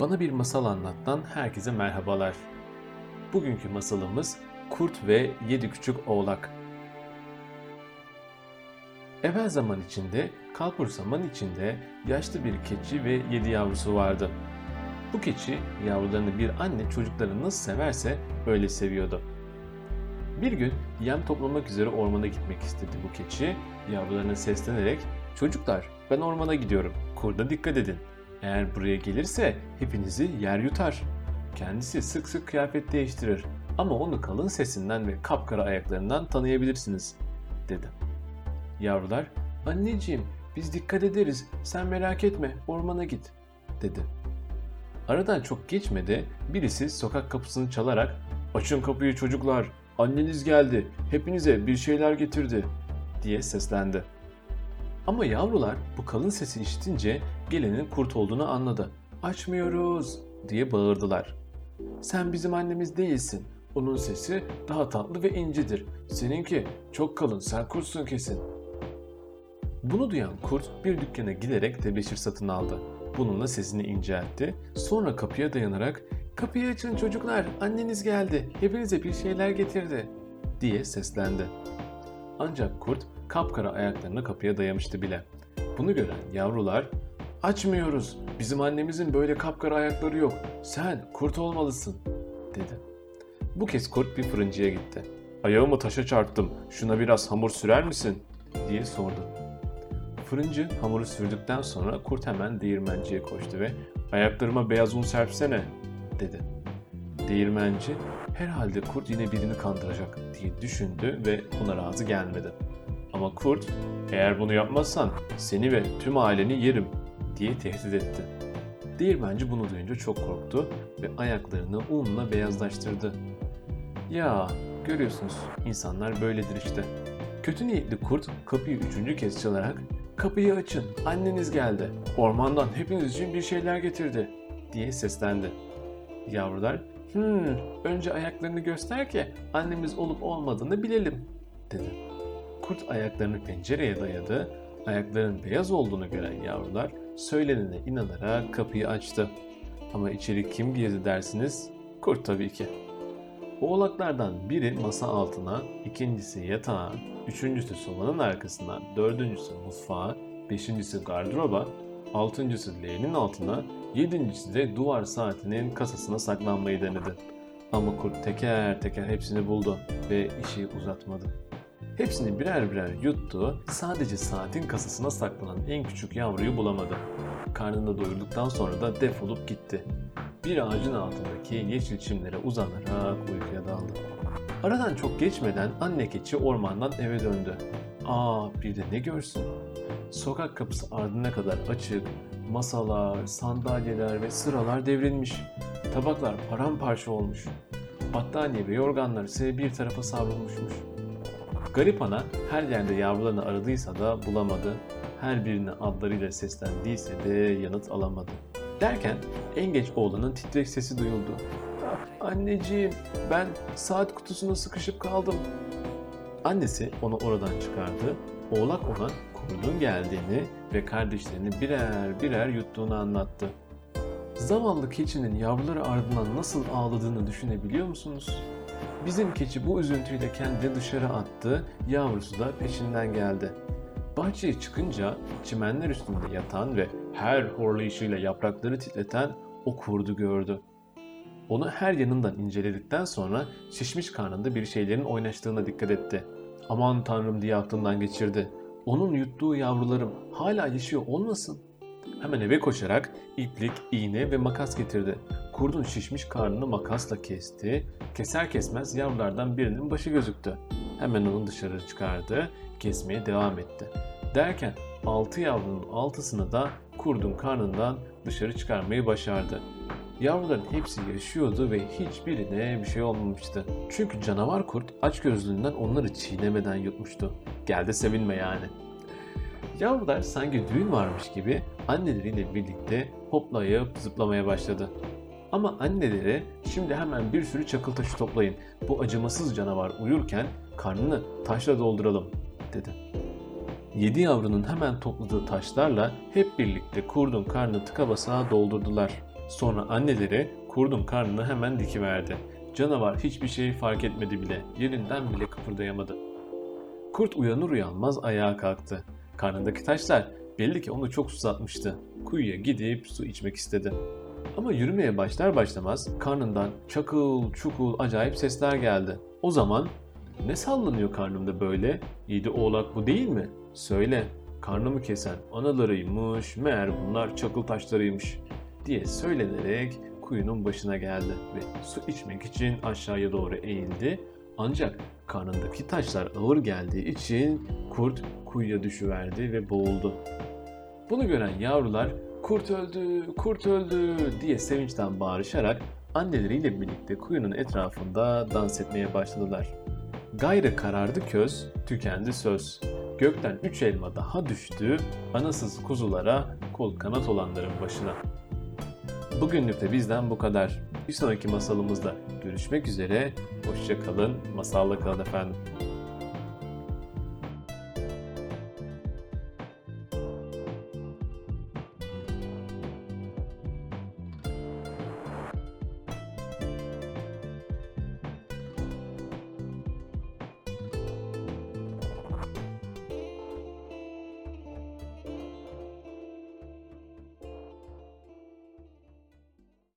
Bana bir masal anlattan herkese merhabalar. Bugünkü masalımız Kurt ve Yedi Küçük Oğlak. Evvel zaman içinde, kalbur zaman içinde yaşlı bir keçi ve yedi yavrusu vardı. Bu keçi yavrularını bir anne çocuklarını nasıl severse öyle seviyordu. Bir gün yem toplamak üzere ormana gitmek istedi bu keçi. Yavrularına seslenerek "Çocuklar, ben ormana gidiyorum. Kurda dikkat edin. Eğer buraya gelirse hepinizi yer yutar. Kendisi sık sık kıyafet değiştirir ama onu kalın sesinden ve kapkara ayaklarından tanıyabilirsiniz." dedi. Yavrular, "Anneciğim, biz dikkat ederiz. Sen merak etme. Ormana git." dedi. Aradan çok geçmedi birisi sokak kapısını çalarak "Açın kapıyı çocuklar. Anneniz geldi. Hepinize bir şeyler getirdi." diye seslendi. Ama yavrular bu kalın sesi işitince gelenin kurt olduğunu anladı. Açmıyoruz diye bağırdılar. Sen bizim annemiz değilsin. Onun sesi daha tatlı ve incidir. Seninki çok kalın sen kurtsun kesin. Bunu duyan kurt bir dükkana giderek tebeşir satın aldı. Bununla sesini inceltti. Sonra kapıya dayanarak ''Kapıyı açın çocuklar, anneniz geldi, hepinize bir şeyler getirdi.'' diye seslendi. Ancak kurt kapkara ayaklarını kapıya dayamıştı bile. Bunu gören yavrular ''Açmıyoruz, bizim annemizin böyle kapkara ayakları yok, sen kurt olmalısın.'' dedi. Bu kez kurt bir fırıncıya gitti. ''Ayağımı taşa çarptım, şuna biraz hamur sürer misin?'' diye sordu. Fırıncı hamuru sürdükten sonra kurt hemen değirmenciye koştu ve ''Ayaklarıma beyaz un serpsene'' dedi. Değirmenci herhalde kurt yine birini kandıracak diye düşündü ve ona razı gelmedi. Ama kurt eğer bunu yapmazsan seni ve tüm aileni yerim diye tehdit etti. Değirmenci bunu duyunca çok korktu ve ayaklarını unla beyazlaştırdı. Ya görüyorsunuz insanlar böyledir işte. Kötü niyetli kurt kapıyı üçüncü kez çalarak kapıyı açın anneniz geldi ormandan hepiniz için bir şeyler getirdi diye seslendi. Yavrular hmm önce ayaklarını göster ki annemiz olup olmadığını bilelim dedi. Kurt ayaklarını pencereye dayadı. Ayakların beyaz olduğunu gören yavrular söylenene inanarak kapıyı açtı. Ama içeri kim girdi dersiniz? Kurt tabii ki. Oğlaklardan biri masa altına, ikincisi yatağa, üçüncüsü sobanın arkasına, dördüncüsü mutfağa, beşincisi gardıroba, altıncısı leğenin altına, yedincisi de duvar saatinin kasasına saklanmayı denedi. Ama kurt teker teker hepsini buldu ve işi uzatmadı. Hepsini birer birer yuttu, sadece saatin kasasına saklanan en küçük yavruyu bulamadı. Karnını doyurduktan sonra da defolup gitti. Bir ağacın altındaki yeşil çimlere uzanarak uykuya daldı. Aradan çok geçmeden anne keçi ormandan eve döndü. Aa bir de ne görsün? Sokak kapısı ardına kadar açık, masalar, sandalyeler ve sıralar devrilmiş. Tabaklar paramparça olmuş. Battaniye ve yorganlar ise bir tarafa savrulmuşmuş. Garip ana her yerde yavrularını aradıysa da bulamadı. Her birine adlarıyla seslendiyse de yanıt alamadı. Derken en geç oğlanın titrek sesi duyuldu. Anneciğim ben saat kutusuna sıkışıp kaldım. Annesi onu oradan çıkardı. Oğlak ona kurdun geldiğini ve kardeşlerini birer birer yuttuğunu anlattı. Zavallı keçinin yavruları ardından nasıl ağladığını düşünebiliyor musunuz? Bizim keçi bu üzüntüyle kendini dışarı attı, yavrusu da peşinden geldi. Bahçeye çıkınca çimenler üstünde yatan ve her horlayışıyla yaprakları titreten o kurdu gördü. Onu her yanından inceledikten sonra şişmiş karnında bir şeylerin oynaştığına dikkat etti. Aman tanrım diye aklından geçirdi. Onun yuttuğu yavrularım hala yaşıyor olmasın? Hemen eve koşarak iplik, iğne ve makas getirdi. Kurdun şişmiş karnını makasla kesti. Keser kesmez yavrulardan birinin başı gözüktü. Hemen onu dışarı çıkardı, kesmeye devam etti. Derken altı yavrunun altısını da kurdun karnından dışarı çıkarmayı başardı. Yavruların hepsi yaşıyordu ve hiçbirine bir şey olmamıştı. Çünkü canavar kurt açgözlülüğünden onları çiğnemeden yutmuştu. Gel de sevinme yani. Yavrular sanki düğün varmış gibi anneleriyle birlikte hoplayıp zıplamaya başladı. Ama anneleri şimdi hemen bir sürü çakıl taşı toplayın. Bu acımasız canavar uyurken karnını taşla dolduralım dedi. Yedi yavrunun hemen topladığı taşlarla hep birlikte kurdun karnını tıka basa doldurdular. Sonra anneleri kurdun karnını hemen dikiverdi. Canavar hiçbir şey fark etmedi bile. Yerinden bile kıpırdayamadı. Kurt uyanır uyanmaz ayağa kalktı. Karnındaki taşlar belli ki onu çok susatmıştı. Kuyuya gidip su içmek istedi. Ama yürümeye başlar başlamaz karnından çakıl çukul acayip sesler geldi. O zaman ne sallanıyor karnımda böyle? Yedi oğlak bu değil mi? Söyle karnımı kesen analarıymış meğer bunlar çakıl taşlarıymış diye söylenerek kuyunun başına geldi ve su içmek için aşağıya doğru eğildi. Ancak karnındaki taşlar ağır geldiği için kurt kuyuya düşüverdi ve boğuldu. Bunu gören yavrular kurt öldü, kurt öldü diye sevinçten bağırışarak anneleriyle birlikte kuyunun etrafında dans etmeye başladılar. Gayrı karardı köz, tükendi söz. Gökten üç elma daha düştü, anasız kuzulara, kol kanat olanların başına. Bugünlük de bizden bu kadar. Bir sonraki masalımızda görüşmek üzere. Hoşça kalın, masalla kalın efendim.